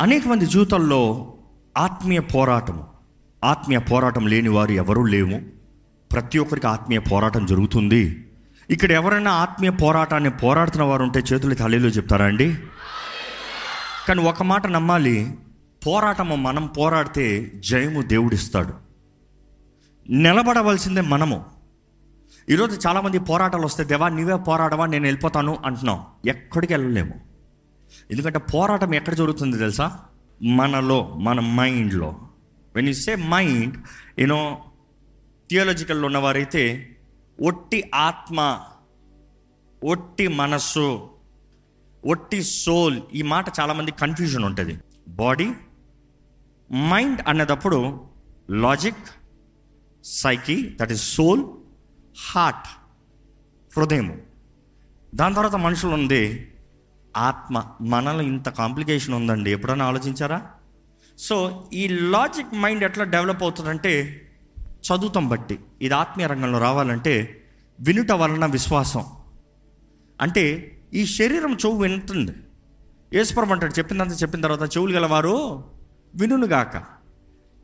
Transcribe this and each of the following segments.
అనేక మంది జీవితాల్లో ఆత్మీయ పోరాటం ఆత్మీయ పోరాటం లేని వారు ఎవరూ లేము. ప్రతి ఒక్కరికి ఆత్మీయ పోరాటం జరుగుతుంది. ఇక్కడ ఎవరైనా ఆత్మీయ పోరాటాన్ని పోరాడుతున్న వారు ఉంటే చేతులు తల్లిలో చెప్తారా అండి? కానీ ఒక మాట నమ్మాలి పోరాటము మనం పోరాడితే జయము దేవుడిస్తాడు. నిలబడవలసిందే మనము. ఈరోజు చాలామంది పోరాటాలు వస్తే దేవా నీవే పోరాడవా నేను వెళ్ళిపోతాను అంటున్నాం. ఎక్కడికి వెళ్ళలేము. ఎందుకంటే పోరాటం ఎక్కడ జరుగుతుంది తెలుసా? మనలో మన మైండ్లో. When you say mind you know థియాలజికల్లో ఉన్నవారైతే ఒట్టి ఆత్మ ఒట్టి మనస్సు ఒట్టి సోల్ ఈ మాట చాలామంది కన్ఫ్యూజన్ ఉంటుంది. Body mind అన్నదప్పుడు logic psyche that is soul heart హృదయము. దాని తర్వాత మనుషులు ఉంది ఆత్మ మనలో ఇంత కాంప్లికేషన్ ఉందండి. ఎప్పుడైనా ఆలోచించారా? సో ఈ లాజిక్ మైండ్ ఎట్లా డెవలప్ అవుతుందంటే చదువుతాం బట్టి ఇది ఆత్మీయ రంగంలో రావాలంటే వినుట వలన విశ్వాసం. అంటే ఈ శరీరం చెవు వింటుంది ఏసుపరం అంటాడు చెప్పిందంత చెప్పిన తర్వాత చెవులు గలవారు వినుగాక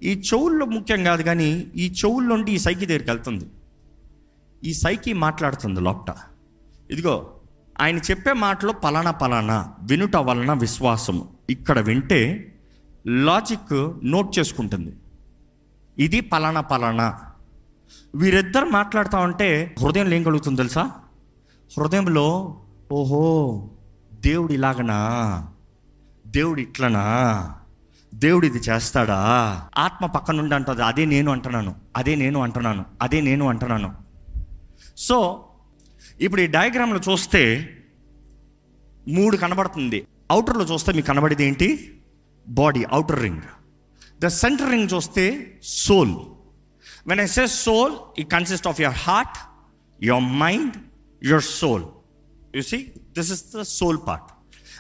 ఈ చెవుల్లో ముఖ్యం కాదు కానీ ఈ చెవుల్లోండి ఈ సైకి దగ్గరికి వెళ్తుంది. ఈ సైకి మాట్లాడుతుంది లోపట. ఇదిగో ఆయన చెప్పే మాటలో పలానా పలానా వినుట వలన విశ్వాసము. ఇక్కడ వింటే లాజిక్ నోట్ చేసుకుంటుంది. ఇది పలానా పలానా. వీరిద్దరు మాట్లాడుతూ ఉంటే హృదయంలో ఏం కలుగుతుంది తెలుసా? హృదయంలో ఓహో దేవుడు ఇలాగనా? దేవుడు ఇట్లనా? దేవుడు ఇది చేస్తాడా? ఆత్మ పక్క నుండి అంటుంది అదే నేను అంటున్నాను అదే నేను అంటున్నాను అదే నేను అంటున్నాను. సో ఇప్పుడు ఈ డయాగ్రామ్లో చూస్తే మూడు కనబడుతుంది. అవుటర్లో చూస్తే మీకు కనబడేది ఏంటి? Body outer ring. The centre ring చూస్తే soul. When I say soul ఈ consist of your heart your mind your soul you see this is the soul part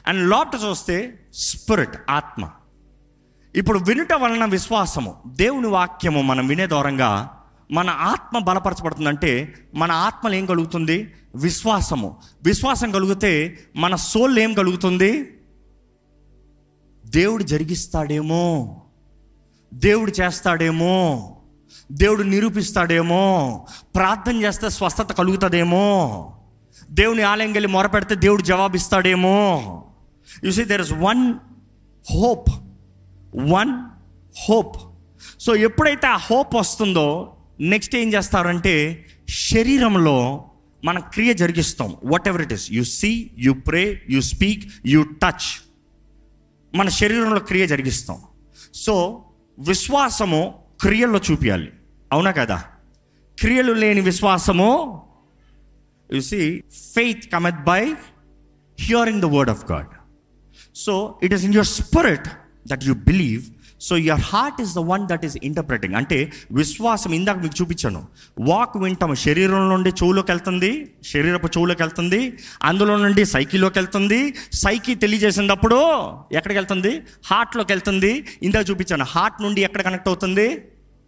and లోపట చూస్తే స్పిరిట్ ఆత్మ. ఇప్పుడు వినుట వలన విశ్వాసము. దేవుని వాక్యము మనం వినే దూరంగా మన ఆత్మ బలపరచబడుతుందంటే మన ఆత్మలు ఏం కలుగుతుంది? విశ్వాసము. విశ్వాసం కలిగితే మన సోల్ ఏం కలుగుతుంది? దేవుడు జరిగిస్తాడేమో. దేవుడు చేస్తాడేమో. దేవుడు నిరూపిస్తాడేమో. ప్రార్థన చేస్తే స్వస్థత కలుగుతుందేమో. దేవుని ఆలయం వెళ్ళి మొరపెడితే దేవుడు జవాబిస్తాడేమో. You see there is one hope one hope so ఎప్పుడైతే ఆ హోప్ వస్తుందో నెక్స్ట్ ఏం చేస్తారంటే శరీరంలో మన క్రియ జరిగిస్తాం. Whatever it is you see you pray you speak you touch మన శరీరంలో క్రియ జరిగిస్తాం. సో విశ్వాసము క్రియల్లో చూపించాలి అవునా కదా? క్రియలు లేని విశ్వాసము you see faith cometh by hearing the word of God so it is in your spirit that you believe so your heart is the one that is interpreting అంటే విశ్వాసం ఇందాక మీకు చూపించాను. వాక్ వింటాం శరీరం నుండి చెవులోకి వెళ్తుంది. శరీరపు చెవులోకి వెళ్తుంది. అందులో నుండి సైకిలోకి వెళ్తుంది. సైకి తెలియజేసినప్పుడు ఎక్కడికి వెళ్తుంది? హార్ట్లోకి వెళ్తుంది. ఇందాక చూపించాను. హార్ట్ నుండి ఎక్కడ కనెక్ట్ అవుతుంది?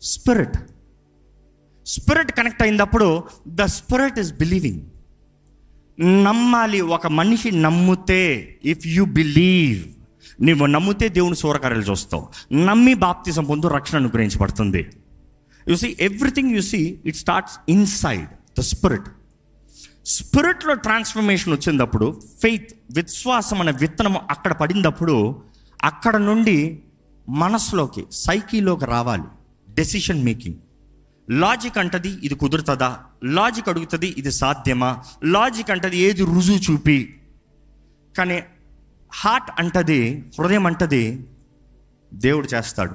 స్పిరిట్ స్పిరిట్ కనెక్ట్ అయినప్పుడు ద స్పిరిట్ ఇస్ బిలీవింగ్ నమ్మాలి. ఒక మనిషి నమ్ముతే ఇఫ్ యు బిలీవ్ నువ్వు నమ్మితే దేవుని సూరకార్యాలు చూస్తావు. నమ్మి బాప్తిజం పొందు రక్షణ అనుగ్రహించబడుతుంది. You see everything you see it starts inside the spirit స్పిరిట్లో transformation వచ్చినప్పుడు ఫెయిత్ విశ్వాసం అనే విత్తనం అక్కడ పడినప్పుడు అక్కడ నుండి మనసులోకి సైకిలోకి రావాలి. డెసిషన్ మేకింగ్ లాజిక్ అంటది ఇది కుదురుతుందా? లాజిక్ అడుగుతుంది ఇది సాధ్యమా? లాజిక్ అంటది ఏది రుజువు చూపి? కానీ హార్ట్ అంటది హృదయం అంటది దేవుడు చేస్తాడు.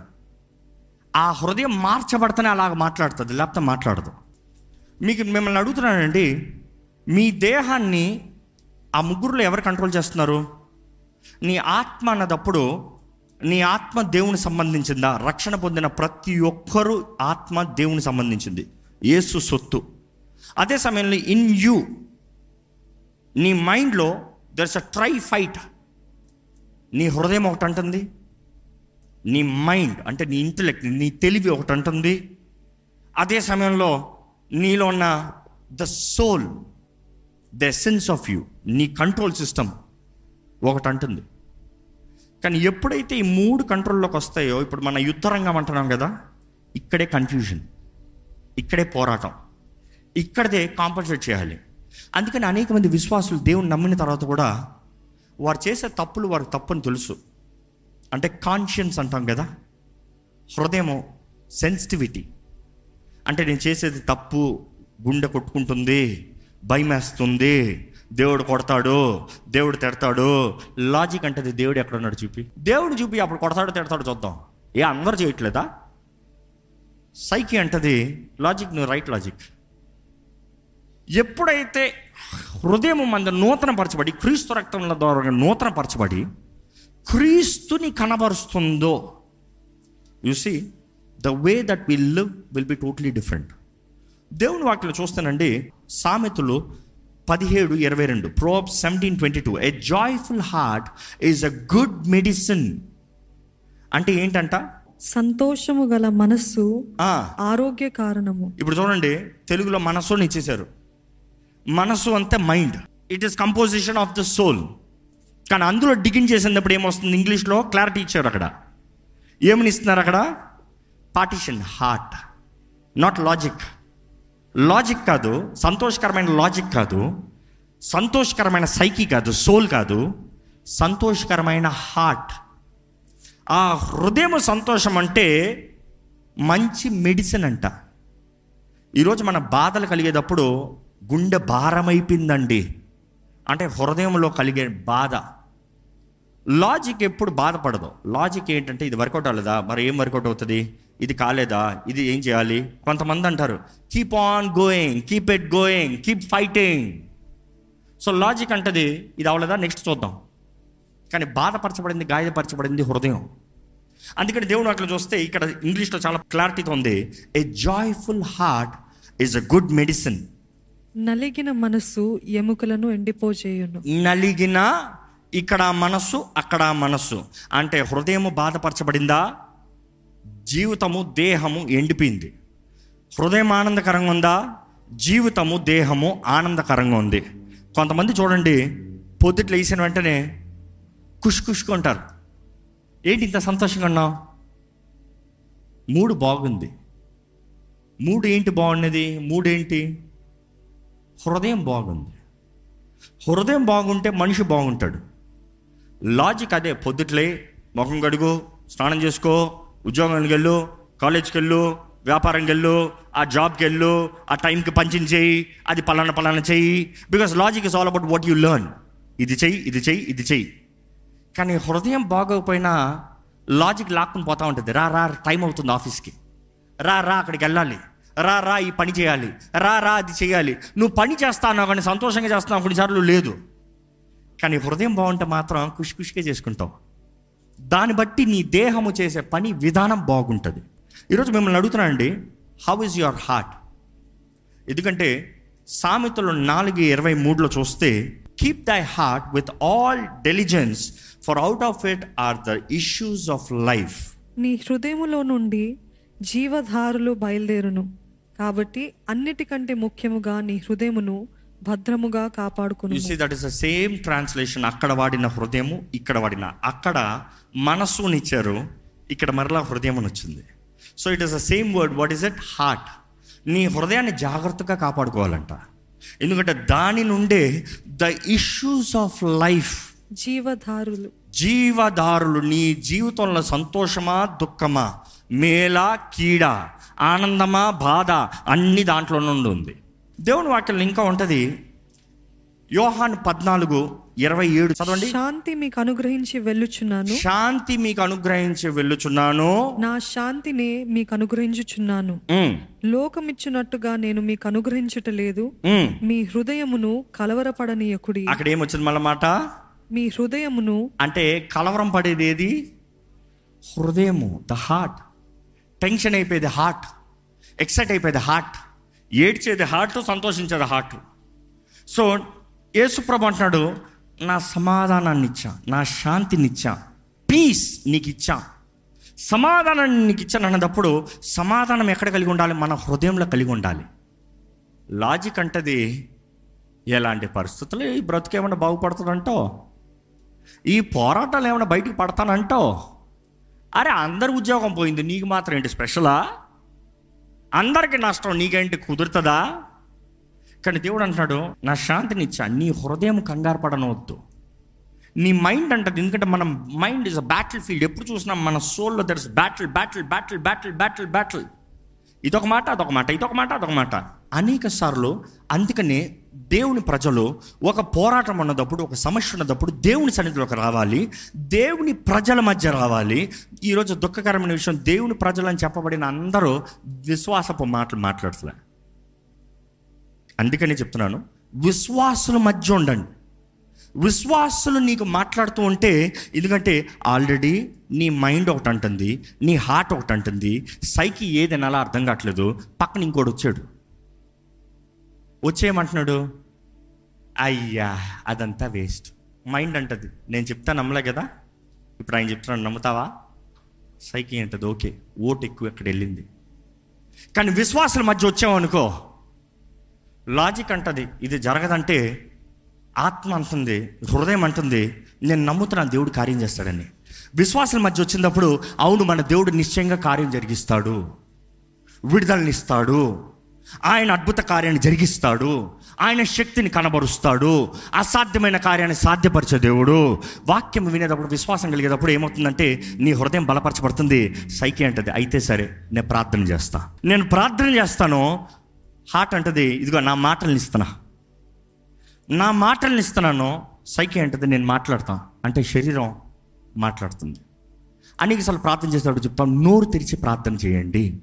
ఆ హృదయం మార్చబడితేనే అలాగ మాట్లాడుతుంది లేకపోతే మాట్లాడదు. మీకు మిమ్మల్ని అడుగుతున్నానండి మీ దేహాన్ని ఆ ముగ్గురులో ఎవరు కంట్రోల్ చేస్తున్నారు? నీ ఆత్మ అన్నదప్పుడు నీ ఆత్మ దేవుని సంబంధించిందా? రక్షణ పొందిన ప్రతి ఒక్కరూ ఆత్మ దేవుని సంబంధించింది. ఏసు సొత్తు. అదే సమయంలో ఇన్ యూ నీ మైండ్లో దర్స్ అ ట్రై ఫైట్ నీ హృదయం ఒకటి అంటుంది నీ మైండ్ అంటే నీ ఇంటలెక్ట్ నీ తెలివి ఒకటి అంటుంది అదే సమయంలో నీలో ఉన్న the soul the sense of you నీ కంట్రోల్ సిస్టమ్ ఒకటి అంటుంది కానీ ఎప్పుడైతే ఈ మూడు కంట్రోల్లోకి వస్తాయో ఇప్పుడు మన యుద్ధరంగం అంటున్నాం కదా ఇక్కడే కన్ఫ్యూజన్ ఇక్కడే పోరాటం ఇక్కడదే కాంపన్సేట్ చేయాలి. అందుకని అనేక మంది విశ్వాసులు దేవుని నమ్మిన తర్వాత కూడా వారు చేసే తప్పులు వారికి తప్పని తెలుసు. అంటే కాన్షియన్స్ అంటాం కదా. హృదయము సెన్సిటివిటీ అంటే నేను చేసేది తప్పు గుండె కొట్టుకుంటుంది భయమేస్తుంది దేవుడు కొడతాడు దేవుడు తిడతాడు లాజిక్ అంటే దేవుడు ఎక్కడ ఉన్నాడు చూపి. దేవుడు చూపి అప్పుడు కొడతాడు తిడతాడు చూద్దాం. ఏ అందరు చేయట్లేదా? సైకి అంటది లాజిక్ నువ్వు రైట్ లాజిక్ ఎప్పుడైతే హృదయం మంది నూతన పరచబడి క్రీస్తు రక్తంలో ద్వారా నూతన పరచబడి క్రీస్తుని కనబరుస్తుందో you see the way that will live will be totally different దేవుని వాక్యలో చూస్తానండి సామెతలు పదిహేడు ఇరవై రెండు Prov seventeen twenty two a joyful heart is a good medicine అంటే ఏంటంట? సంతోషము గల మనస్సు ఆరోగ్య కారణము. ఇప్పుడు చూడండి తెలుగులో మనస్సుని ఇచ్చేశారు. మనసు అంతే mind. It is composition of the soul కానీ అందులో డిగిన్ చేసినప్పుడు ఏమొస్తుంది? ఇంగ్లీష్లో క్లారిటీ ఇచ్చారు అక్కడ. ఏమని ఇస్తున్నారు అక్కడ? Partition heart not logic logic కాదు సంతోషకరమైన లాజిక్ కాదు సంతోషకరమైన సైకి కాదు సోల్ కాదు సంతోషకరమైన హార్ట్ ఆ హృదయం సంతోషం అంటే మంచి మెడిసిన్ అంట. ఈరోజు మన బాధలు కలిగేటప్పుడు గుండె భారమైపోయిందండి. అంటే హృదయంలో కలిగే బాధ. లాజిక్ ఎప్పుడు బాధపడదు. లాజిక్ ఏంటంటే ఇది వర్కౌట్ అవ్వలేదా? మరి ఏం వర్కౌట్ అవుతుంది? ఇది కాలేదా? ఇది ఏం చేయాలి? కొంతమంది అంటారు keep on going keep at going keep fighting so logic అంటది ఇది అవ్వలేదా? నెక్స్ట్ చూద్దాం. కానీ బాధపరచబడింది గాయపరచబడింది హృదయం. అందుకని దేవుడు అట్లా చూస్తే ఇక్కడ ఇంగ్లీష్లో చాలా క్లారిటీతో ఉంది. A joyful heart is a good medicine నలిగిన మనస్సు ఎముకలను ఎండిపోజేయును. నలిగిన ఇక్కడ మనస్సు అక్కడ మనస్సు. అంటే హృదయము బాధపరచబడిందా? జీవితము దేహము ఎండిపోయింది. హృదయం ఆనందకరంగా ఉందా? జీవితము దేహము ఆనందకరంగా ఉంది. కొంతమంది చూడండి పొద్దుట్లు వేసిన వెంటనే కుష్కుంటారు ఏంటి ఇంత సంతోషంగా ఉన్నావు? మూడు బాగుంది. మూడు ఏంటి బాగున్నది? మూడేంటి? హృదయం బాగుంది. హృదయం బాగుంటే మనిషి బాగుంటాడు. లాజిక్ అదే పొద్దుట్లే ముఖం కడుగు స్నానం చేసుకో ఉద్యోగానికి వెళ్ళు కాలేజ్కి వెళ్ళు వ్యాపారంకి వెళ్ళు ఆ జాబ్కి వెళ్ళు ఆ టైంకి పంచింగ్ చేయి అది పలానా పలానా చెయ్యి because logic is all about what you learn ఇది చెయ్యి ఇది చెయ్యి ఇది చెయ్యి. కానీ హృదయం బాగోకపోయినా లాజిక్ లాక్కుని పోతూ ఉంటుంది. రా రా టైం అవుతుంది ఆఫీస్కి. రా రా అక్కడికి వెళ్ళాలి. రా రా ఈ పని చేయాలి. రా రా అది చేయాలి. నువ్వు పని చేస్తావు కానీ సంతోషంగా చేస్తున్నావు కొన్నిసార్లు లేదు. కానీ హృదయం బాగుంటే మాత్రం కుషి కుషిగా చేసుకుంటావు. దాన్ని బట్టి నీ దేహము చేసే పని విధానం బాగుంటుంది. ఈరోజు మిమ్మల్ని అడుగుతున్నానండి హౌ ఇస్ యువర్ హార్ట్ ఎందుకంటే సామెతలు నాలుగు ఇరవై మూడులో చూస్తే keep thy heart with all diligence for out of it are the issues of life నీ హృదయములో నుండి జీవధారులు బయలుదేరును. కాబట్టి అన్నిటికంటే ముఖ్యముగా నీ హృదయమును భద్రముగా కాపాడుకును you see that is the same translation అక్కడ వాడిన హృదయము ఇక్కడ వాడిన. అక్కడ మనస్సునిచ్చారు ఇక్కడ మరలా హృదయం అని వచ్చింది so it is the same word what is it heart నీ హృదయాన్ని జాగ్రత్తగా కాపాడుకోవాలంట. ఎందుకంటే దాని నుండే ద ఇష్యూస్ ఆఫ్ లైఫ్ జీవధారులు. జీవదారులు నీ జీవితంలో సంతోషమా దుఃఖమా మేలా కీడ ఆనందమా బాధ అన్ని దాంట్లో నుండి ఉంది దేవుని వాక్యంలో ఇంకా ఉంటుంది యోహాన్ పద్నాలుగు ఇరవై ఏడు చదవండి. శాంతి మీకు అనుగ్రహించి వెళ్ళుచున్నాను. శాంతి మీకు అనుగ్రహించి వెళ్ళుచున్నాను. నా శాంతిని మీకు అనుగ్రహించుచున్నాను. లోకమిచ్చునట్టుగా నేను మీకు అనుగ్రహించుట లేదు. ఉమ్. మీ హృదయమును కలవరపడనీయకుడి. అక్కడ ఏమొచ్చింది మళ్ళీ మాట? మీ హృదయమును అంటే కలవరం పడేది ఏది? హృదయము ద హార్ట్ టెన్షన్ అయిపోయేది హార్ట్ ఎక్సైట్ అయిపోయేది హార్ట్ ఏడ్చేది హార్ట్ సంతోషించేది హార్ట్ సో యేసుప్రభు అంటున్నాడు నా సమాధానాన్ని ఇచ్చా నా శాంతినిచ్చా పీస్ నీకు ఇచ్చా. సమాధానాన్ని నీకు ఇచ్చాను అన్నప్పుడు సమాధానం ఎక్కడ కలిగి ఉండాలి? మన హృదయంలో కలిగి ఉండాలి. లాజిక్ అంటది ఎలాంటి పరిస్థితులు ఈ బ్రతుకేమైనా బాగుపడుతుందంటో? ఈ పోరాటాలు ఏమైనా బయటికి పడతానంటో? అరే అందరు ఉద్యోగం పోయింది నీకు మాత్రం ఏంటి స్పెషలా అందరికి నష్టం నీకేంటి కుదురుతుందా? కానీ దేవుడు అంటున్నాడు నా శాంతిని ఇచ్చా నీ హృదయం కంగారు పడనవద్దు. నీ మైండ్ అంటది ఎందుకంటే మన mind is a battle field ఎప్పుడు చూసినా మన సోల్లో there's battle battle battle battle battle battle ఇదొక మాట అదొక మాట ఇదొక మాట అదొక మాట. అనేక సార్లు అందుకనే దేవుని ప్రజలు ఒక పోరాటం ఉన్నదప్పుడు ఒక సమస్య ఉన్నదప్పుడు దేవుని సన్నిధిలోకి రావాలి. దేవుని ప్రజల మధ్య రావాలి. ఈరోజు దుఃఖకరమైన విషయం దేవుని ప్రజలు అని చెప్పబడిన అందరూ విశ్వాసపు మాటలు మాట్లాడుతున్నారు. అందుకని చెప్తున్నాను విశ్వాసుల మధ్య ఉండండి. విశ్వాసులు నీకు మాట్లాడుతూ ఉంటే ఎందుకంటే ఆల్రెడీ నీ మైండ్ ఒకటి అంటుంది నీ హార్ట్ ఒకటి అంటుంది సైకి ఏదైనా అలా అర్థం కావట్లేదు పక్కన ఇంకోటి వచ్చాడు. వచ్చేయమంటున్నాడు? అయ్యా అదంతా వేస్ట్. మైండ్ అంటది. నేను చెప్తా నమ్మలే కదా? ఇప్పుడు ఆయన చెప్తున్నాను నమ్ముతావా? సైకి అంటది ఓకే. ఓటు ఎక్కువ ఎక్కడ వెళ్ళింది? కానీ విశ్వాసుల మధ్య వచ్చామనుకో లాజిక్ అంటది. ఇది జరగదంటే ఆత్మ అంటుంది హృదయం అంటుంది నేను నమ్ముతున్నాను దేవుడు కార్యం చేస్తాడని. విశ్వాసాల మధ్య వచ్చినప్పుడు అవును మన దేవుడు నిశ్చయంగా కార్యం జరిగిస్తాడు. విడుదలనిస్తాడు. ఆయన అద్భుత కార్యాన్ని జరిగిస్తాడు. ఆయన శక్తిని కనబరుస్తాడు. అసాధ్యమైన కార్యాన్ని సాధ్యపరిచే దేవుడు. వాక్యం వినేటప్పుడు విశ్వాసం కలిగేటప్పుడు ఏమవుతుందంటే నీ హృదయం బలపరచబడుతుంది. సైకి అంటది. అయితే సరే నేను ప్రార్థన చేస్తా. నేను ప్రార్థన చేస్తాను. హార్ట్ అంటది ఇదిగో నా మాటల్ని ఇస్తున్నా. నా మాటల్ని ఇస్తున్నాను. సైకి అంటది నేను మాట్లాడతాను అంటే శరీరం మాట్లాడుతుంది. అనేకసార్లు ప్రార్థన చేసేటప్పుడు చెప్తాం నోరు తెరిచి ప్రార్థన చేయండి.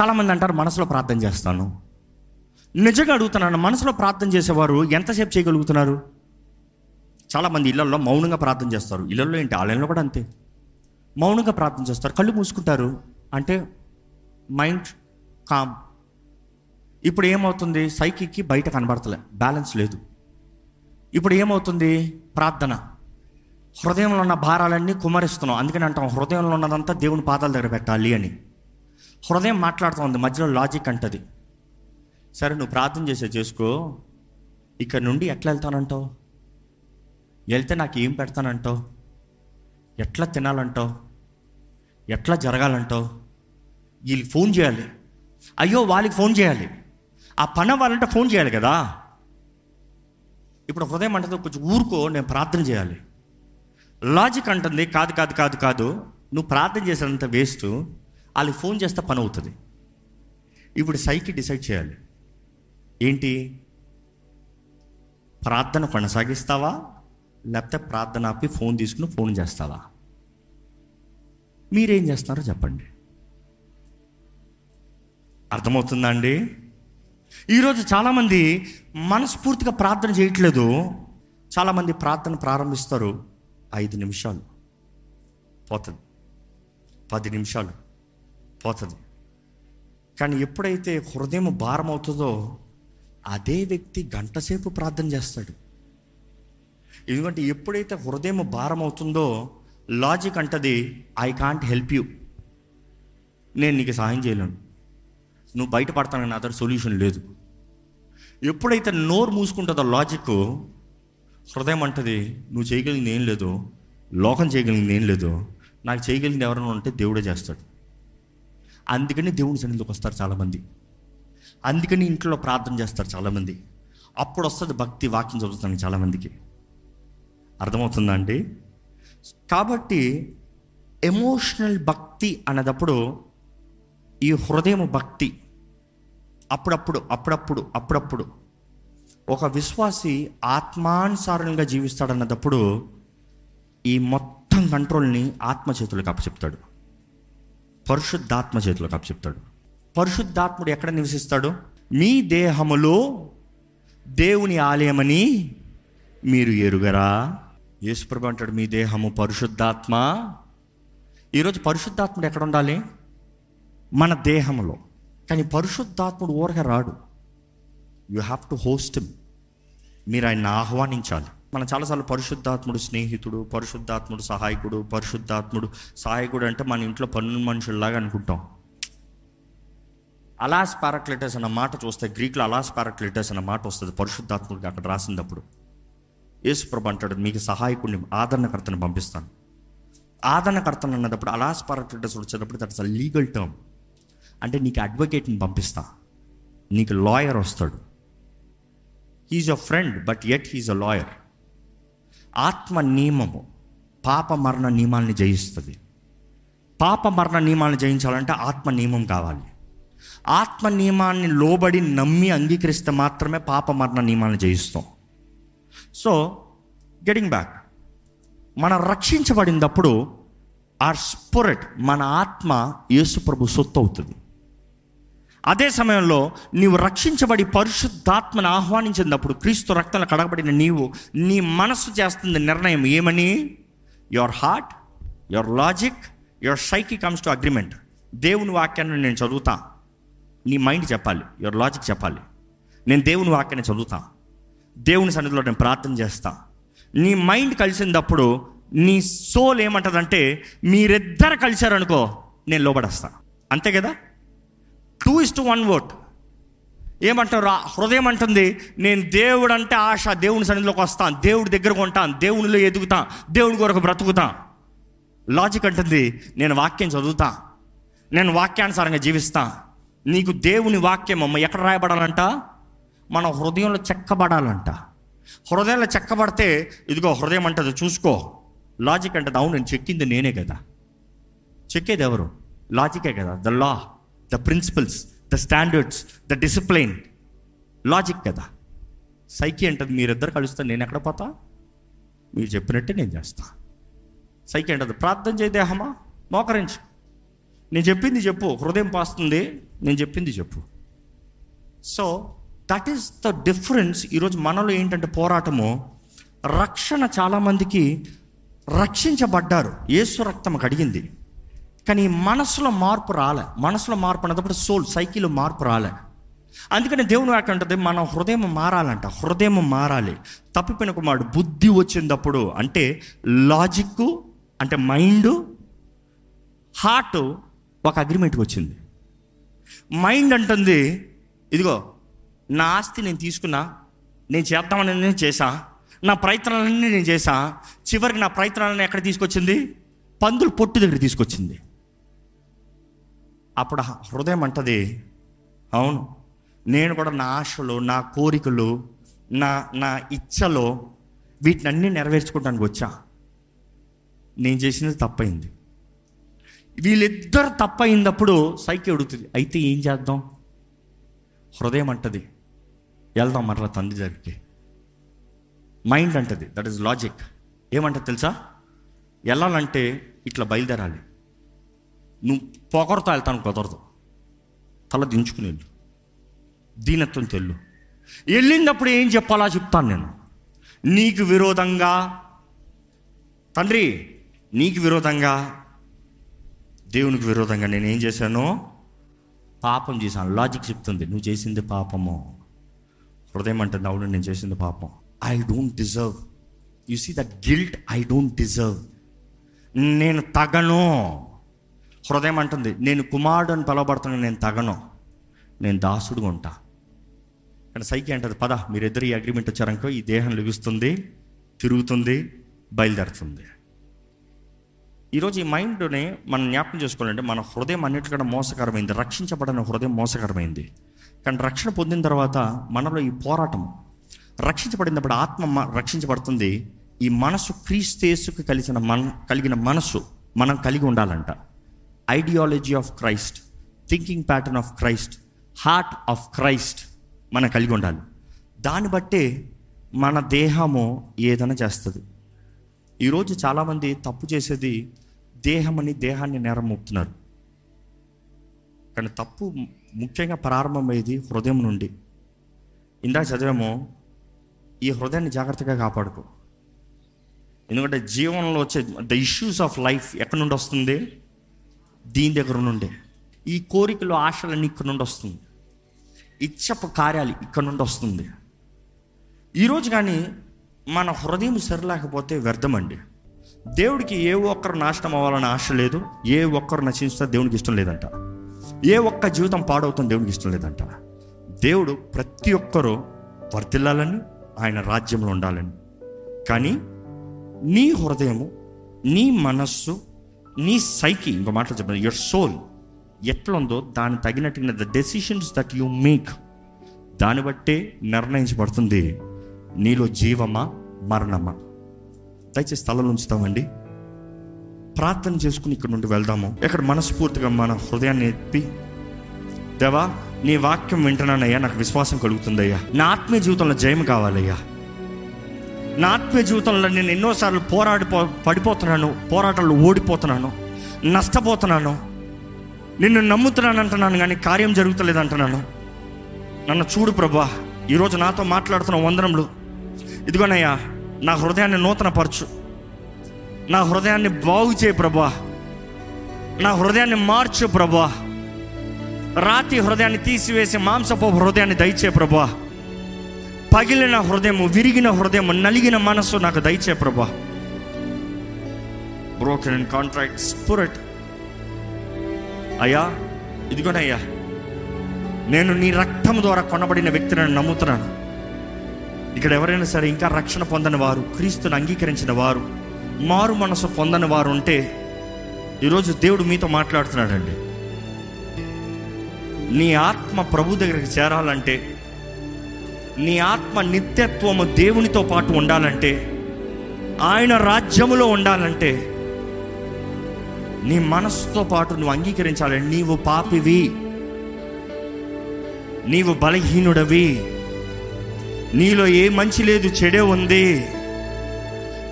చాలామంది అంటారు మనసులో ప్రార్థన చేస్తాను. నిజంగా అడుగుతున్నాను మనసులో ప్రార్థన చేసేవారు ఎంతసేపు చేయగలుగుతున్నారు? చాలామంది ఇళ్ళలో మౌనంగా ప్రార్థన చేస్తారు. ఇళ్ళలో ఏంటి? ఆలయంలో కూడా అంతే. మౌనంగా ప్రార్థన చేస్తారు. కళ్ళు మూసుకుంటారు. అంటే మైండ్ కామ్. ఇప్పుడు ఏమవుతుంది? సైకిక్కి బయట కనబడతలే. బ్యాలెన్స్ లేదు. ఇప్పుడు ఏమవుతుంది? ప్రార్థన. హృదయంలో ఉన్న భారాలన్నీ కుమరిస్తున్నాం అందుకని అంటాం హృదయంలో ఉన్నదంతా దేవుని పాదాల దగ్గర పెట్టాలి అని. హృదయం మాట్లాడుతోంది మధ్యలో లాజిక్ అంటది. సరే నువ్వు ప్రార్థన చేసే చేసుకో. ఇక్కడ నుండి ఎట్లా వెళ్తానంటావు? వెళ్తే నాకు ఏం పెడతానంటావు? ఎట్లా తినాలంటావు? ఎట్లా జరగాలంటావు? వీళ్ళకి ఫోన్ చేయాలి. అయ్యో వాళ్ళకి ఫోన్ చేయాలి. ఆ పని అవ్వాలంటే ఫోన్ చేయాలి కదా. ఇప్పుడు హృదయం అంటే కొంచెం ఊరుకో నేను ప్రార్థన చేయాలి. లాజిక్ అంటుంది కాదు కాదు కాదు కాదు. నువ్వు ప్రార్థన చేసినంత వేస్ట్ వాళ్ళకి ఫోన్ చేస్తే పని అవుతుంది. ఇప్పుడు సైకి డిసైడ్ చేయాలి. ఏంటి? ప్రార్థన కొనసాగిస్తావా? లేకపోతే ప్రార్థన ఆపి ఫోన్ తీసుకుని ఫోన్ చేస్తావా? మీరేం చేస్తున్నారో చెప్పండి. అర్థమవుతుందా అండి? ఈరోజు చాలామంది మనస్ఫూర్తిగా ప్రార్థన చేయట్లేదు. చాలామంది ప్రార్థన ప్రారంభిస్తారు. ఐదు నిమిషాలు. పోతుంది. పది నిమిషాలు. పోతుంది. కానీ ఎప్పుడైతే హృదయం భారం అవుతుందో అదే వ్యక్తి గంటసేపు ప్రార్థన చేస్తాడు. ఎందుకంటే ఎప్పుడైతే హృదయం భారం అవుతుందో లాజిక్ అంటది ఐ కాంట్ హెల్ప్ యూ. నేను నీకు సహాయం చేయలేను. నువ్వు బయటపడతానని అదర్ సొల్యూషన్ లేదు. ఎప్పుడైతే నోరు మూసుకుంటుందో లాజిక్ హృదయం అంటది నువ్వు చేయగలిగింది ఏం లేదు లోకం చేయగలిగింది ఏం లేదు నాకు చేయగలిగింది ఎవరైనా ఉంటే దేవుడే చేస్తాడు. అందుకని దేవుని సన్నిధిలోకి వస్తారు చాలామంది. అందుకని ఇంట్లో ప్రార్థన చేస్తారు చాలామంది. అప్పుడు వస్తుంది భక్తి వాక్యం చదువుతాను చాలామందికి. అర్థమవుతుందా అండి? కాబట్టి ఎమోషనల్ భక్తి అన్నదప్పుడు ఈ హృదయం భక్తి. అప్పుడప్పుడు అప్పుడప్పుడు అప్పుడప్పుడు. ఒక విశ్వాసి ఆత్మానుసారంగా జీవిస్తాడన్నప్పుడు ఈ మొత్తం కంట్రోల్ని ఆత్మ చేతులకు అప్పచెప్తాడు. పరిశుద్ధాత్మ చేతులకు అప్పచెప్తాడు పరిశుద్ధాత్ముడు ఎక్కడ నివసిస్తాడు? మీ దేహములో దేవుని ఆలయమని మీరు ఎరుగరా? యేసుప్రభు అంటాడు మీ దేహము పరిశుద్ధాత్మ. ఈరోజు పరిశుద్ధాత్ముడు ఎక్కడ ఉండాలి? మన దేహంలో కానీ పరిశుద్ధాత్ముడు ఊరగా రాడు. యు హ్యావ్ టు హోస్ట్ మీరు ఆయన ఆహ్వానించాలి. మనం చాలాసార్లు పరిశుద్ధాత్ముడు స్నేహితుడు పరిశుద్ధాత్ముడు సహాయకుడు పరిశుద్ధాత్ముడు సహాయకుడు అంటే మన ఇంట్లో పన్ను మనుషుల్లాగా అనుకుంటాం. అలాస్ పారాక్లిటస్ అన్న మాట చూస్తే గ్రీక్లో అలాస్ పారాక్లిటస్ అన్న మాట వస్తుంది. పరిశుద్ధాత్ముడికి అక్కడ రాసినప్పుడు యేసుప్రభు అంటాడు మీకు సహాయకుడిని ఆదరణకర్తను పంపిస్తాను. ఆదరణకర్తను అన్నప్పుడు అలాస్ పారాక్లిటస్ వచ్చేటప్పుడు దట్స్ అ లీగల్ టర్మ్. అంటే నీకు అడ్వకేట్ని పంపిస్తా. నీకు లాయర్ వస్తాడు. He's a friend but at he's a lawyer. ఆత్మ నియమము పాప మరణ నియమాల్ని జయిస్తుంది. పాప మరణ నియమాలను జయించాలంటే ఆత్మ నియమం కావాలి. ఆత్మ నియమాన్ని లోబడి నమ్మి అంగీకరిస్తే మాత్రమే పాప మరణ నియమాలను జయిస్తాం. సో గెటింగ్ బ్యాక్ మనం రక్షించబడినప్పుడు ఆర్ స్పురిట్ మన ఆత్మ యేసుప్రభు సొత్తు అవుతుంది అదే సమయంలో నీవు రక్షించబడి పరిశుద్ధాత్మను ఆహ్వానించినప్పుడు క్రీస్తు రక్తంలో కడగబడిన నీవు నీ మనస్సు చేస్తుంది నిర్ణయం ఏమని? Your heart your logic your psyche comes to agreement దేవుని వాక్యాన్ని నేను చదువుతా. నీ మైండ్ చెప్పాలి యువర్ లాజిక్ చెప్పాలి. నేను దేవుని వాక్యాన్ని చదువుతా. దేవుని సన్నిధిలో నేను ప్రార్థన చేస్తా. నీ మైండ్ కలిసినప్పుడు నీ సోల్ ఏమంటదంటే మీరిద్దరు కలిశారనుకో నేను లోబడేస్తా. అంతే కదా? Two is to one vote ఏమంటారు హృదయం అంటుంది నేను దేవుడు అంటే ఆశ దేవుని సన్నిధిలోకి వస్తాను దేవుడి దగ్గరకు ఉంటాను దేవునిలో ఎదుగుతా దేవుని కొరకు బ్రతుకుతా. లాజిక్ అంటుంది నేను వాక్యం చదువుతా నేను వాక్యానుసారంగా జీవిస్తా. నీకు దేవుని వాక్యం అమ్మ ఎక్కడ రాయబడాలంట? మన హృదయంలో చెక్కబడాలంట. హృదయంలో చెక్కబడితే ఇదిగో హృదయం అంటది చూసుకో. లాజిక్ అంటది అవును నేను చెక్కింది నేనే కదా. చెక్కేది ఎవరు? లాజికే కదా the law the principles the standards the discipline logic కదా. సైకి అంటది మీరిద్దరు కలుస్తే నేను ఎక్కడ పోతా? మీరు చెప్పినట్టే నేను చేస్తా. సైకి అంటది ప్రార్థన చేయ దేహమా? మోకరించు. నేను చెప్పింది చెప్పు హృదయం పాస్తుంది. నేను చెప్పింది చెప్పు. So that is the difference ఈరోజు మనలో ఏంటంటే పోరాటము రక్షణ చాలామందికి రక్షించబడ్డారు. యేసు రక్తం కడిగింది. కానీ మనసులో మార్పు రాలే. మనసులో మార్పు అన్నప్పుడు సోల్ సైకిల్ మార్పు రాలే. అందుకని దేవుని వాక్యం ఉంటుంది మన హృదయం మారాలంట. హృదయం మారాలి. తప్పిపోయిన కుమారుడు బుద్ధి వచ్చినప్పుడు అంటే లాజిక్ అంటే మైండ్ హార్ట్ ఒక అగ్రిమెంట్కి వచ్చింది. మైండ్ అంటుంది ఇదిగో నా ఆస్తి నేను తీసుకున్నా నేను చేద్దామని నేను చేశా నా ప్రయత్నాలన్నీ నేను చేశా చివరికి నా ప్రయత్నాలను ఎక్కడ తీసుకొచ్చింది? పందులు పొట్టు దగ్గర తీసుకొచ్చింది. అప్పుడు హృదయం అంటది. అవును. నేను కూడా నా ఆశలు నా కోరికలు నా నా ఇచ్చలో వీటినన్నీ నెరవేర్చుకోవడానికి వచ్చా. నేను చేసినది తప్పైంది. వీళ్ళిద్దరు తప్పైనప్పుడు సైకి అడుగుతుంది అయితే ఏం చేద్దాం? హృదయం అంటది. వెళ్దాం మరలా తండ్రి దగ్గరికి. మైండ్ అంటది. That is logic. ఏమంటది తెలుసా? వెళ్ళాలంటే ఇట్లా బయలుదేరాలి. నువ్వు పొగరుతో వెళ్తాను కుదరదు. తల దించుకుని వెళ్ళు. దీనత్వం తెల్లు. వెళ్ళినప్పుడు ఏం చెప్పాలా చెప్తాను నేను. నీకు విరోధంగా తండ్రి నీకు విరోధంగా దేవునికి విరోధంగా నేను ఏం చేశాను పాపం చేశాను. లాజిక్ చెప్తుంది. నువ్వు చేసింది పాపము. హృదయం అంటుంది అవును నేను చేసింది పాపం. I don't deserve you see that guilt I don't deserve నేను తగను. హృదయం అంటుంది నేను కుమారుడు అని పిలవబడుతున్నాను నేను తగను. నేను దాసుడుగా ఉంటా. కానీ సైకి అంటది పద మీరిద్దరు ఈ అగ్రిమెంట్ వచ్చారనుకో ఈ దేహం లభిస్తుంది తిరుగుతుంది బయలుదేరుతుంది. ఈరోజు ఈ మైండ్ని మనం జ్ఞాపకం చేసుకోవాలంటే మన హృదయం అన్నిటికన్నా మోసకరమైంది రక్షించబడిన హృదయం మోసకరమైంది. కానీ రక్షణ పొందిన తర్వాత మనలో ఈ పోరాటం రక్షించబడినప్పుడు ఆత్మ రక్షించబడుతుంది ఈ మనసు క్రీస్తేసుకు కలిసిన మన కలిగిన మనసు మనం కలిగి ఉండాలంట. Ideology of Christ thinking pattern of Christ heart of Christ మనం కలిగి ఉండాలి. దాన్ని బట్టే మన దేహము ఏదైనా చేస్తుంది. ఈరోజు చాలామంది తప్పు చేసేది దేహమని దేహాన్ని నేరం మోపుతున్నారు. కానీ తప్పు ముఖ్యంగా ప్రారంభమయ్యేది హృదయం నుండి. ఇందాక చదివాము ఈ హృదయాన్ని జాగ్రత్తగా కాపాడుకో. ఎందుకంటే జీవనంలో వచ్చే ద ఇష్యూస్ ఆఫ్ లైఫ్ ఎక్కడి నుండి వస్తుంది? దీని దగ్గర నుండే. ఈ కోరికలు ఆశలన్నీ ఇక్కడ నుండి వస్తుంది. ఇచ్చపు కార్యాలు ఇక్కడ నుండి వస్తుంది. ఈరోజు కానీ మన హృదయం సరిలేకపోతే వ్యర్థమండి. దేవుడికి ఏ ఒక్కరు నాశనం అవ్వాలని ఆశ లేదు. ఏ ఒక్కరు నశించినా దేవునికి ఇష్టం లేదంట. ఏ ఒక్క జీవితం పాడవుతుంది దేవునికి ఇష్టం లేదంట. దేవుడు ప్రతి ఒక్కరూ వర్తిల్లాలని ఆయన రాజ్యంలో ఉండాలని. కానీ నీ హృదయము నీ మనస్సు నీ సైకి ఇంకో మాటలు చెప్పాను యువర్ సోల్ ఎట్లుందో దాని తగినట్టుగా the decisions that you make దాన్ని బట్టే నిర్ణయించబడుతుంది. నీలో జీవమా మరణమా? దయచేసి స్థలంలో ఉంచుతామండి. ప్రార్థన చేసుకుని ఇక్కడ నుండి వెళ్దాము. ఇక్కడ మనస్ఫూర్తిగా మన హృదయాన్ని ఎత్తి దేవా నీ వాక్యం వింటున్నానయ్యా నాకు విశ్వాసం కలుగుతుందయ్యా. నా ఆత్మీయ జీవితంలో జయం కావాలయ్యా. నా ఆత్మీయ జీవితంలో నేను ఎన్నోసార్లు పోరాడి పడిపోతున్నాను పోరాటాలు ఓడిపోతున్నాను నష్టపోతున్నాను. నిన్ను నమ్ముతున్నాను అంటున్నాను కానీ కార్యం జరుగుతలేదు అంటున్నాను నన్ను చూడు ప్రభా ఈరోజు నాతో మాట్లాడుతున్న వందనంలో ఇదిగోనయ్యా నా హృదయాన్ని నూతనపరచు. నా హృదయాన్ని బాగు చేయి ప్రభా. నా హృదయాన్ని మార్చు ప్రభా. రాతి హృదయాన్ని తీసివేసి మాంసపు హృదయాన్ని దయచే ప్రభా. పగిలిన హృదయము విరిగిన హృదయము నలిగిన మనస్సు నాకు దయచే ప్రభా. బ్రోకెన్ అండ్ కాంట్రాక్ట్ స్పురట్ అయ్యా ఇదిగోనయ్యా నేను నీ రక్తం ద్వారా కొనబడిన వ్యక్తిని నమ్ముతున్నాను. ఇక్కడ ఎవరైనా సరే ఇంకా రక్షణ పొందని వారు క్రీస్తుని అంగీకరించిన వారు మారు మనసు పొందని వారు ఉంటే ఈరోజు దేవుడు మీతో మాట్లాడుతున్నాడండి. నీ ఆత్మ ప్రభు దగ్గరికి చేరాలంటే నీ ఆత్మ నిత్యత్వము దేవునితో పాటు ఉండాలంటే ఆయన రాజ్యములో ఉండాలంటే నీ మనస్సుతో పాటు నువ్వు అంగీకరించాలి. నీవు పాపివి. నీవు బలహీనుడవి. నీలో ఏ మంచి లేదు చెడే ఉంది.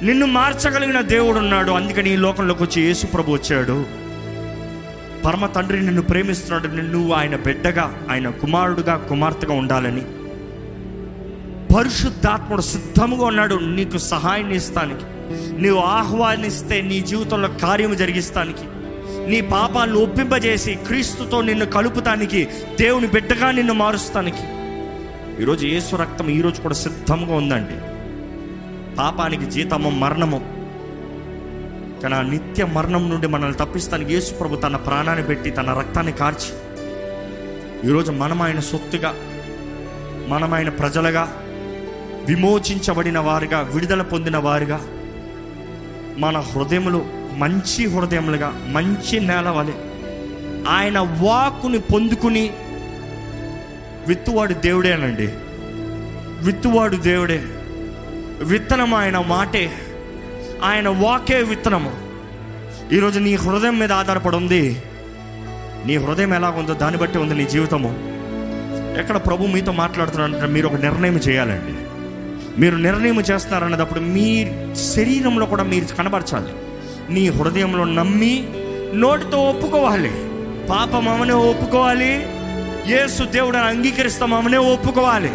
నిన్ను మార్చగలిగిన దేవుడు ఉన్నాడు. అందుకని ఈ లోకంలోకి వచ్చి యేసు ప్రభు వచ్చాడు. పరమ తండ్రి నిన్ను ప్రేమిస్తున్నాడు. నిన్ను ఆయన బిడ్డగా ఆయన కుమారుడుగా కుమార్తెగా ఉండాలని. పరిశుద్ధాత్ముడు సిద్ధముగా ఉన్నాడు. నీకు సహాయం ఇస్తానికి నీవు ఆహ్వానిస్తే నీ జీవితంలో కార్యము జరిగిస్తానికి నీ పాపాలను ఒప్పింపజేసి క్రీస్తుతో నిన్ను కలుపుతానికి దేవుని బిడ్డగా నిన్ను మారుస్తానికి. ఈరోజు యేసు రక్తం ఈరోజు కూడా సిద్ధంగా ఉందండి. పాపానికి జీతము మరణము. కానీ ఆ నిత్య మరణం నుండి మనల్ని తప్పిస్తానికి యేసు ప్రభు తన ప్రాణాన్ని పెట్టి తన రక్తాన్ని కార్చి ఈరోజు మనం ఆయన సొత్తుగా మనం ఆయన ప్రజలుగా విమోచించబడిన వారుగా విడుదల పొందిన వారుగా మన హృదయములు మంచి హృదయములుగా మంచి నేల వలె ఆయన వాక్కుని పొందుకుని విత్తువాడు దేవుడేనండి. విత్తువాడు దేవుడే. విత్తనం ఆయన మాటే. ఆయన వాకే విత్తనము. ఈరోజు నీ హృదయం మీద ఆధారపడి ఉంది. నీ హృదయం ఎలా ఉందో దాన్ని బట్టి ఉంది నీ జీవితము. ఎక్కడ ప్రభు మీతో మాట్లాడుతున్నారంటే మీరు ఒక నిర్ణయం చేయాలండి. మీరు నిర్ణయం చేస్తున్నారన్నప్పుడు మీ శరీరంలో కూడా మీరు కనబరచాలి. నీ హృదయంలో నమ్మి నోటితో ఒప్పుకోవాలి. పాపం పాపమవనే ఒప్పుకోవాలి. యేసు దేవుడని అంగీకరిస్తామనే ఒప్పుకోవాలి.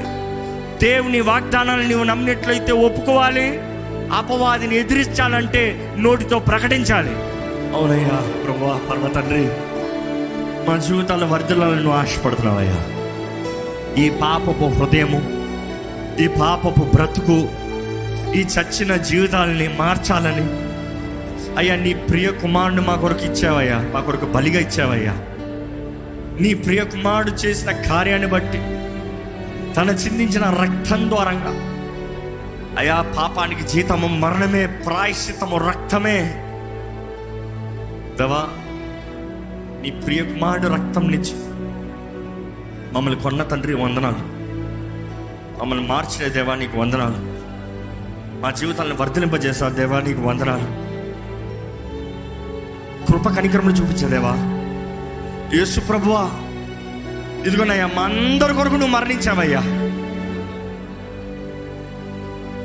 దేవుని వాగ్దానాలు నీవు నమ్మినట్లయితే ఒప్పుకోవాలి. అపవాదిని ఎదిరించాలంటే నోటితో ప్రకటించాలి. అవునయ్యా ప్రభా పర్వ తండ్రి మా జీవితాల వర్ధలను నువ్వు ఆశపడుతున్నావయ్యా. ఈ పాపపు హృదయము ఈ పాపపు బ్రతుకు ఈ చచ్చిన జీవితాలని మార్చాలని అయ్యా నీ ప్రియ కుమారుడు మా కొరకు ఇచ్చావయ్యా మా కొరకు బలిగా ఇచ్చావయ్యా. నీ ప్రియ కుమారుడు చేసిన కార్యాన్ని బట్టి తన చిందించిన రక్తం ద్వారంగా. అయా పాపానికి జీతము మరణమే ప్రాయశ్చితము రక్తమే. దవా నీ ప్రియ కుమారుడు రక్తం నిచ్చి మమ్మల్ని కొన్న తండ్రి వందనాలు. మమ్మల్ని మార్చిన దేవా నీకు వందనాలు. మా జీవితాలను వర్ధలింపజేసా దేవా నీకు వందనాలు. కృప కనికరములు చూపించే దేవా. యేసు ప్రభువా ఇదిగోనయ్యా మా అందరి కొరకు నువ్వు మరణించావయ్యా.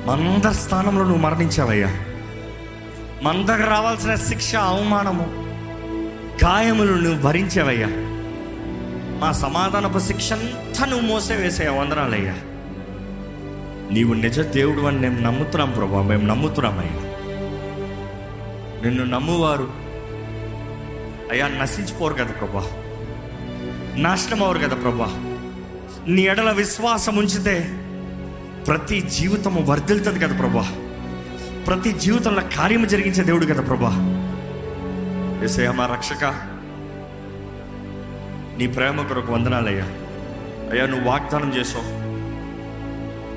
మా స్థానంలో నువ్వు మరణించావయ్యా. మందకు రావాల్సిన శిక్ష అవమానము గాయములు నువ్వు భరించావయ్యా. మా సమాధానపు శిక్ష అంతా నువ్వు మోసే వేసాయా వందనాలయ్యా. నీవు నిజ దేవుడు అని మేము నమ్ముతున్నాం ప్రభా మేము నమ్ముతున్నామయ్యా. నిన్ను నమ్మువారు అయ్యా నశించిపోరు కదా ప్రభా. నాశనం అవరు కదా ప్రభా. నీ ఎడల విశ్వాసం ఉంచితే ప్రతి జీవితము వర్ధిల్తుంది కదా ప్రభా. ప్రతి జీవితంలో కార్యము జరిగించే దేవుడు కదా ప్రభా. ఎసయ్య మా రక్షక నీ ప్రేమ కొరకు వందనాలయ్యా. అయ్యా నువ్వు వాగ్దానం చేసావు.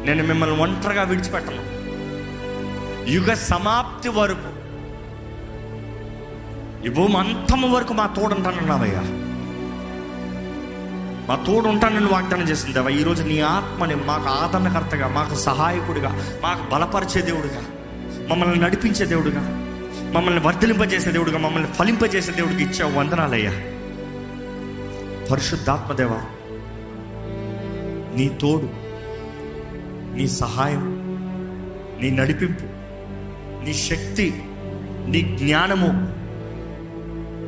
నేను మిమ్మల్ని ఒంటరిగా విడిచిపెట్టను. యుగ సమాప్తి వరకు. ఈ భూమి అంతము వరకు మా తోడు ఉంటానన్నావయ్యా. మా తోడు ఉంటానని వాగ్దానం చేసింది దేవా. ఈరోజు నీ ఆత్మని మాకు ఆదరణకర్తగా మాకు సహాయకుడిగా మాకు బలపరిచే దేవుడిగా మమ్మల్ని నడిపించే దేవుడిగా మమ్మల్ని వర్ధలింపజేసే దేవుడిగా మమ్మల్ని ఫలింపజేసే దేవుడికి ఇచ్చావు వందనాలయ్యా. పరిశుద్ధాత్మదేవ నీ తోడు నీ సహాయం నీ నడిపింపు నీ శక్తి నీ జ్ఞానము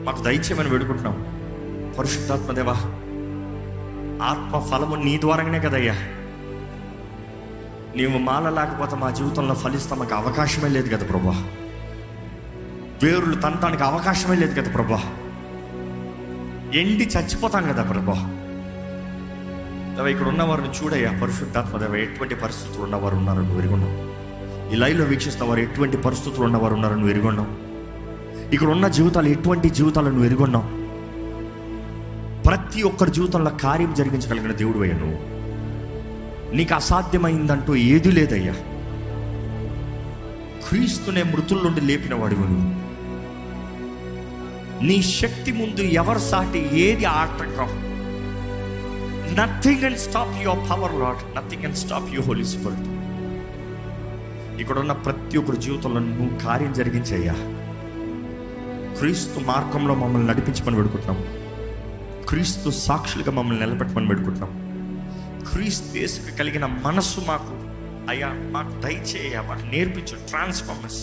మాకు దయచేయమని వేడుకుంటున్నాం. పరిశుద్ధాత్మదేవా ఆత్మ ఫలము నీ ద్వారానే కదయ్యా. నీవు మాల లేకపోతే మా జీవితంలో ఫలిస్తా మాకు అవకాశమే లేదు కదా ప్రభా. వేరులు తనటానికి అవకాశమే లేదు కదా ప్రభా. ఎండి చచ్చిపోతాం కదా ప్రభా. దేవా ఇక్కడ ఉన్నవారిని చూడయ్యా. పరిశుద్ధాత్మ దేవ ఎటువంటి పరిస్థితులు ఉన్నవారు ఉన్నారని నువ్వు ఎరుగున్నావు. ఈ లైవ్లో వీక్షిస్తున్న వారు ఎటువంటి పరిస్థితులు ఉన్నవారు ఉన్నారని నువ్వు ఎరుగున్నావు. ఇక్కడ ఉన్న జీవితాలు ఎటువంటి జీవితాలను నువ్వు ఎరుగున్నావు. ప్రతి ఒక్కరి జీవితంలో కార్యం జరిగించగలిగిన దేవుడు అయ్యా నువ్వు. నీకు అసాధ్యమైందంటూ ఏది లేదయ్యా. క్రీస్తునే మృతుల నుండి లేపిన వాడివి నువ్వు. నీ శక్తి ముందు ఎవరి సాటి ఏది ఆటంకం? Nothing and stop your power Lord nothing and stop you Holy Spirit ఇక్కడ ఉన్న ప్రతి ఒక్కరి జీవితంలో నువ్వు కార్యం జరిగించయ్యా. క్రీస్తు మార్గంలో మమ్మల్ని నడిపించమని పెడుకుంటున్నాం క్రీస్తు సాక్షులుగా మమ్మల్ని నిలబెట్టమని పెడుకుంటున్నాం క్రీస్తు యేసుకు కలిగిన మనస్సు మాకు అయ్యా మాకు దయచేయ మాకు నేర్పించు ట్రాన్స్ఫార్మర్స్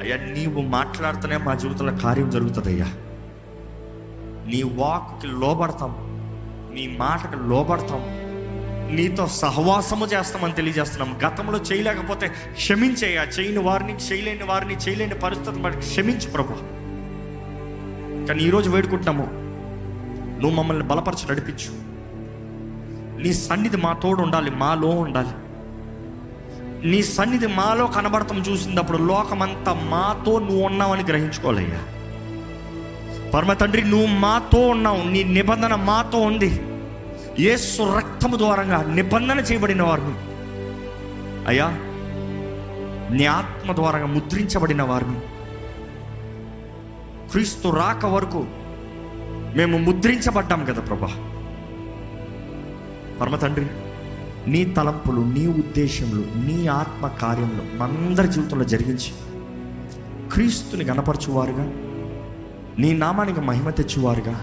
అయ్యా నీవు మాట్లాడుతూనే మా జీవితంలో కార్యం జరుగుతుంది అయ్యా నీ వాక్కి లోబడతాం. నీ మాటకు లోబడతాం. నీతో సహవాసము చేస్తామని తెలియజేస్తున్నాం. గతంలో చేయలేకపోతే క్షమించేయ చేయని వారిని చేయలేని వారిని చేయలేని పరిస్థితి బట్టి క్షమించు ప్రభు. కానీ ఈరోజు వేడుకుంటున్నాము. నువ్వు మమ్మల్ని బలపరచి నడిపించు. నీ సన్నిధి మా తోడు ఉండాలి మాలో ఉండాలి. నీ సన్నిధి మాలో కనబడతాం చూసినప్పుడు లోకమంతా మాతో నువ్వు ఉన్నావని గ్రహించుకోలేయ్యా పరమ తండ్రి నువ్వు మాతో ఉన్నావు. నీ నిబంధన మాతో ఉంది. యేసు రక్తము ద్వారంగా నిబంధన చేయబడిన వారిని అయ్యా నీ ఆత్మ ద్వారంగా ముద్రించబడిన వారిని క్రీస్తు రాక వరకు మేము ముద్రించబడ్డాం కదా ప్రభా. పరమ తండ్రి నీ తలంపులు నీ ఉద్దేశములు నీ ఆత్మ కార్యములు మనందరి జీవితంలో జరిగించి క్రీస్తుని గణపరచువారుగా నీ నామానికి మహిమ తెచ్చువారుగా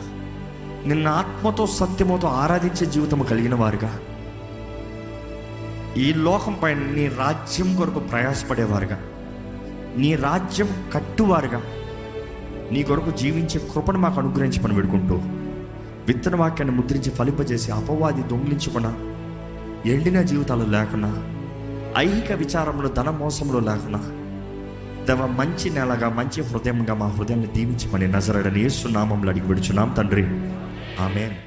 నిన్న ఆత్మతో సత్యముతో ఆరాధించే జీవితం కలిగిన వారుగా. ఈ లోకంపై నీ రాజ్యం కొరకు ప్రయాసపడేవారుగా. నీ రాజ్యం కట్టువారుగా. నీ కొరకు జీవించే కృపను మాకు అనుగ్రహించి పని పెడుకుంటూ విత్తన వాక్యాన్ని ముద్రించి ఫలింపజేసి అపవాది దొంగిలించకుండా ఎండిన జీవితాలు లేకుండా ఐహిక విచారంలో ధన మోసంలో లేకుండా దేవ మంచి నెలగా మంచి హృదయంగా మా హృదయాన్ని దీవించమని నజరడని యేసు నామంలో అడిగి విడుచున్నాం తండ్రి. Amén.